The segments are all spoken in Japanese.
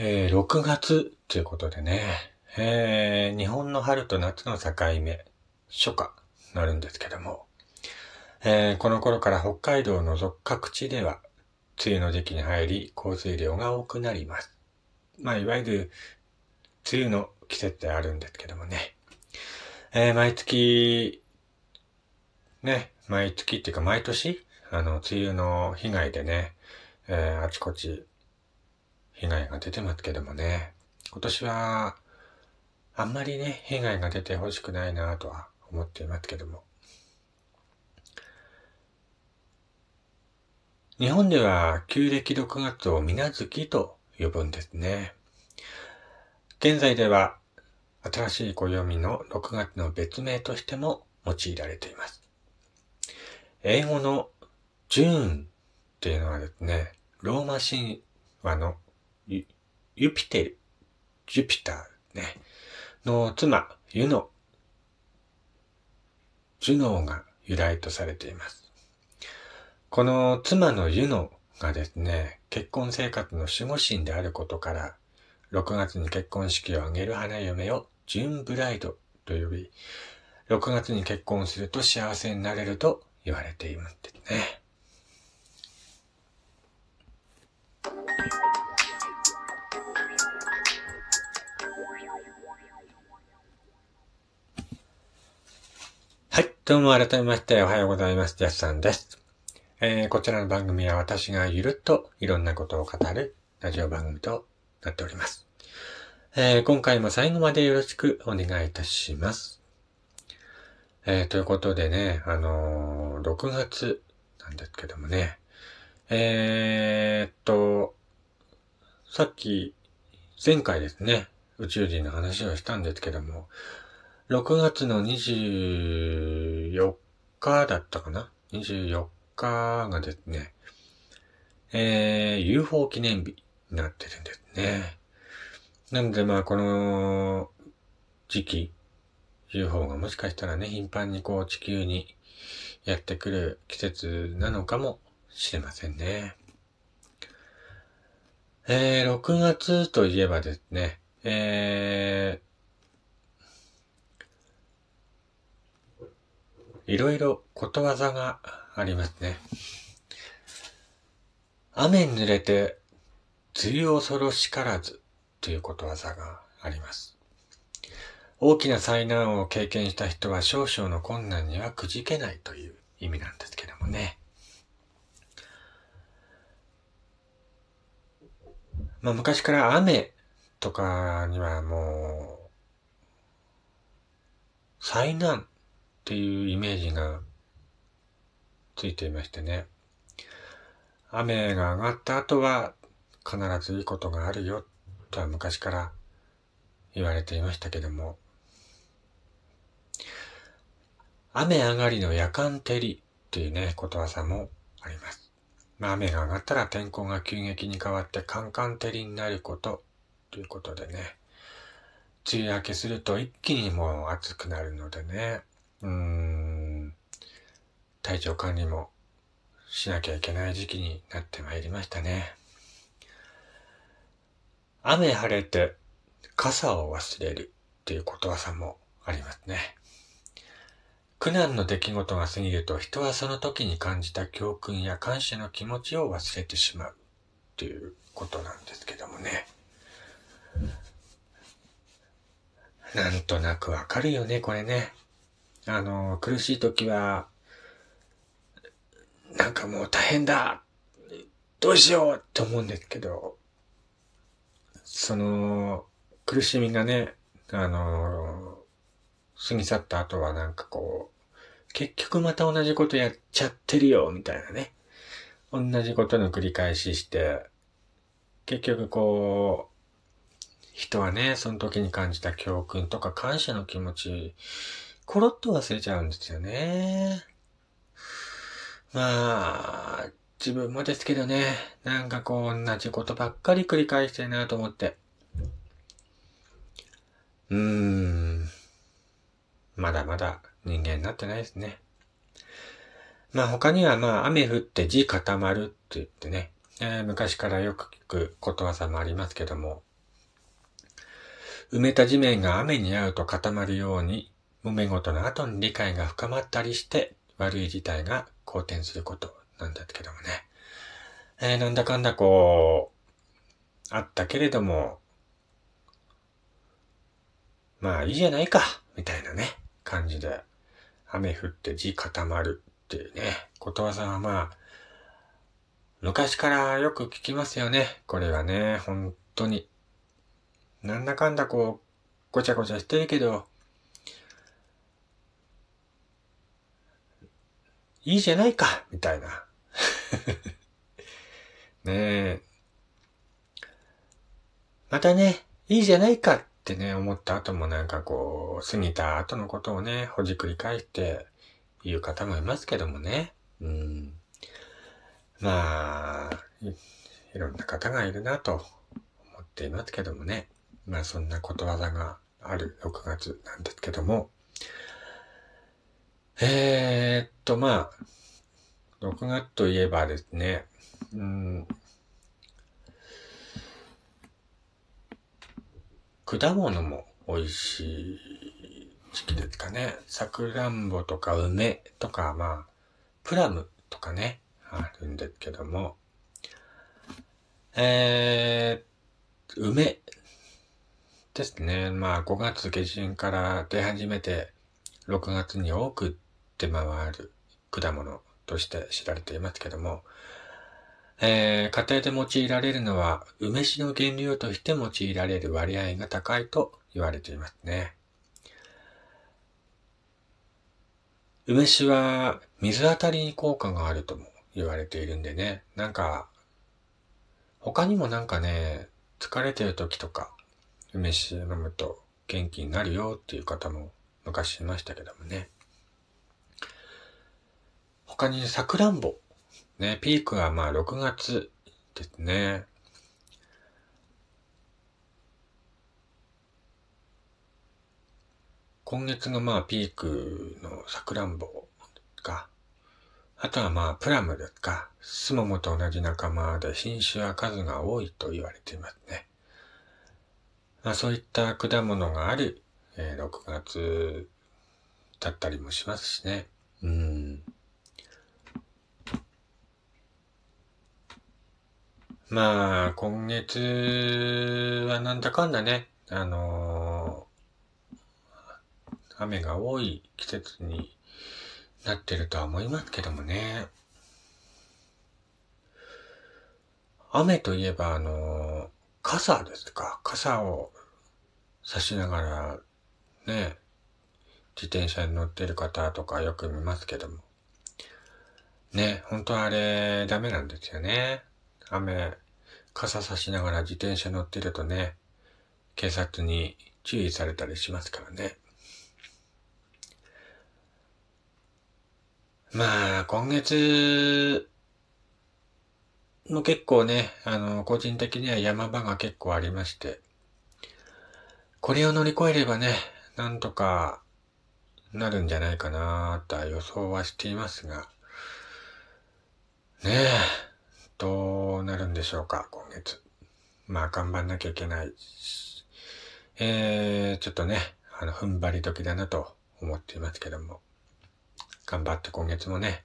えー、6月ということでね、えー、日本の春と夏の境目、初夏なるんですけども、えー、この頃から北海道を除く各地では、梅雨の時期に入り、降水量が多くなります。まあ、いわゆる、梅雨の季節であるんですけどもね。えー、毎月、ね、毎月っていうか毎年、あの、梅雨の被害でね、えー、あちこち被害が出てますけどもね、今年は、あんまりね、被害が出てほしくないなとは思っていますけども。日本では旧暦6月を水月と呼ぶんですね。現在では新しい暦の6月の別名としても用いられています。英語のジューンっていうのはですね、ローマ神話のユユピテル、ジュピターね、の妻、ユノ、ジュノーが由来とされています。この妻のユノがですね、結婚生活の守護神であることから、6月に結婚式を挙げる花嫁をジュンブライドと呼び、6月に結婚すると幸せになれると言われているんですね。どうも改めましておはようございます。ジャスさんです。えー、こちらの番組は私がゆるっといろんなことを語るラジオ番組となっております。えー、今回も最後までよろしくお願いいたします。えー、ということでね、あのー、6月なんですけどもね、えー、っと、さっき、前回ですね、宇宙人の話をしたんですけども、6月の24日だったかな ?24 日がですね、えー、UFO 記念日になってるんですね。なのでまあこの時期、UFO がもしかしたらね、頻繁にこう地球にやってくる季節なのかもしれませんね。えー、6月といえばですね、えいろいろことわざがありますね。雨に濡れて、梅雨恐ろしからずということわざがあります。大きな災難を経験した人は少々の困難にはくじけないという意味なんですけどもね。まあ昔から雨とかにはもう、災難っていうイメージがついていましてね。雨が上がった後は必ずいいことがあるよとは昔から言われていましたけども、雨上がりの夜間照りっていうね、ことわざもあります。まあ、雨が上がったら天候が急激に変わってカンカン照りになることということでね、梅雨明けすると一気にもう暑くなるのでね、うーん、体調管理もしなきゃいけない時期になってまいりましたね。雨晴れて傘を忘れるっていうことわざもありますね。苦難の出来事が過ぎると人はその時に感じた教訓や感謝の気持ちを忘れてしまうっていうことなんですけどもね。なんとなくわかるよね、これね。あの、苦しい時は、なんかもう大変だどうしようって思うんですけど、その、苦しみがね、あの、過ぎ去った後はなんかこう、結局また同じことやっちゃってるよ、みたいなね。同じことの繰り返しして、結局こう、人はね、その時に感じた教訓とか感謝の気持ちコロッと忘れちゃうんですよね。まあ、自分もですけどね、なんかこう同じことばっかり繰り返してるなと思って。うーん。まだまだ人間になってないですね。まあ他にはまあ雨降って地固まるって言ってね、えー、昔からよく聞くことわざもありますけども、埋めた地面が雨に合うと固まるように、揉め事の後に理解が深まったりして、悪い事態が好転することなんだけどもね。えー、なんだかんだこう、あったけれども、まあいいじゃないか、みたいなね、感じで、雨降って地固まるっていうね、ことわざはまあ、昔からよく聞きますよね。これはね、本当に。なんだかんだこう、ごちゃごちゃしてるけど、いいじゃないか、みたいな。ねえ。またね、いいじゃないかってね、思った後もなんかこう、過ぎた後のことをね、ほじくり返して言う方もいますけどもね。うん。まあい、いろんな方がいるなと思っていますけどもね。まあそんなことわざがある6月なんですけども。えー、っと、まあ、6月といえばですね、うん、果物も美味しい時期ですかね。さくらんぼとか梅とか、まあ、プラムとかね、あるんですけども、えー、梅ですね。まあ、5月下旬から出始めて、6月に多く出回る果物として知られていますけども、えー、家庭で用いられるのは、梅酒の原料として用いられる割合が高いと言われていますね。梅酒は水当たりに効果があるとも言われているんでね、なんか、他にもなんかね、疲れてる時とか、梅酒飲むと元気になるよっていう方も昔いましたけどもね。他にさくらんぼ。ね、ピークはまあ6月ですね。今月がまあピークのさくらんぼが、あとはまあプラムですか、スモモと同じ仲間で品種は数が多いと言われていますね。まあそういった果物がある、えー、6月だったりもしますしね。うん。まあ、今月はなんだかんだね、あのー、雨が多い季節になってるとは思いますけどもね。雨といえば、あのー、傘ですか。傘を差しながら、ね、自転車に乗ってる方とかよく見ますけども。ね、本当はあれ、ダメなんですよね。雨、傘差しながら自転車乗ってるとね、警察に注意されたりしますからね。まあ、今月も結構ね、あの、個人的には山場が結構ありまして、これを乗り越えればね、なんとかなるんじゃないかなとは予想はしていますが、ねえ、どうなるんでしょうか、今月。まあ、頑張んなきゃいけないし、えー、ちょっとね、あの、踏ん張り時だなと思っていますけども。頑張って今月もね。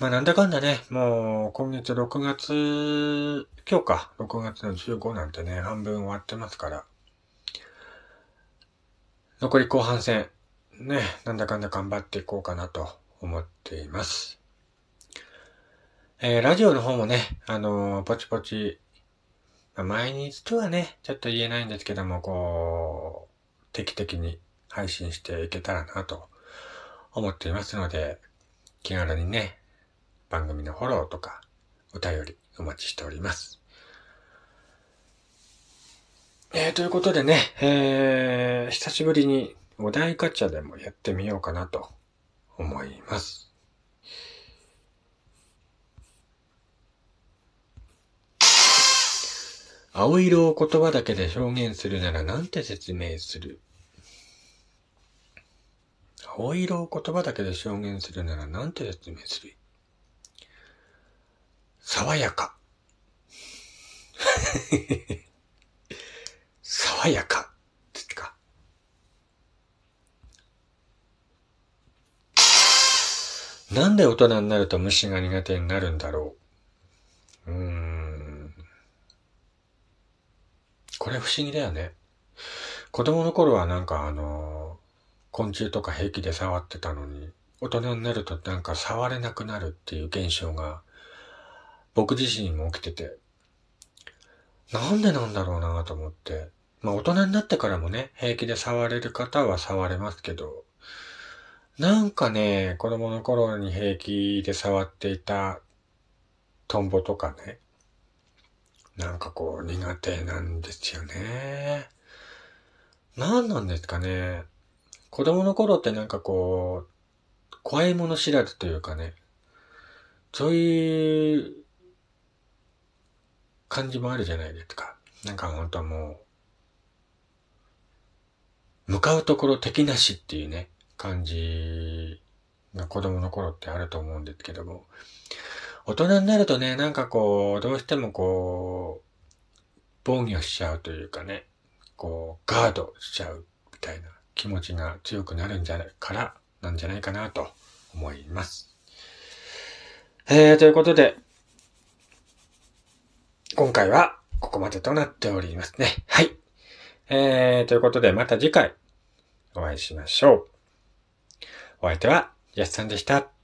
まあなんだかんだね、もう今月6月、今日か、6月の15なんてね、半分終わってますから。残り後半戦、ね、なんだかんだ頑張っていこうかなと思っています。えー、ラジオの方もね、あのー、ポチポチ、まあ、毎日とはね、ちょっと言えないんですけども、こう、定期的に配信していけたらなと思っていますので、気軽にね、番組のフォローとか、お便りお待ちしております。えー、ということでね、えー、久しぶりにお題ガチャでもやってみようかなと思います。青色を言葉だけで表現するなら何て説明する？青色を言葉だけで表現するなら何て説明する？爽やか。爽やかですか。なんで大人になると虫が苦手になるんだろう？うーん。これ不思議だよね。子供の頃はなんかあの、昆虫とか平気で触ってたのに、大人になるとなんか触れなくなるっていう現象が僕自身も起きてて、なんでなんだろうなと思って。まあ大人になってからもね、平気で触れる方は触れますけど、なんかね、子供の頃に平気で触っていたトンボとかね、なんかこう苦手なんですよね。何なんですかね。子供の頃ってなんかこう、怖いもの知らずというかね、そういう感じもあるじゃないですか。なんか本当もう、向かうところ敵なしっていうね、感じが子供の頃ってあると思うんですけども、大人になるとね、なんかこう、どうしてもこう、防御しちゃうというかね、こう、ガードしちゃうみたいな気持ちが強くなるんじゃないから、なんじゃないかなと思います。えー、ということで、今回はここまでとなっておりますね。はい。えー、ということでまた次回お会いしましょう。お相手は、やすさんでした。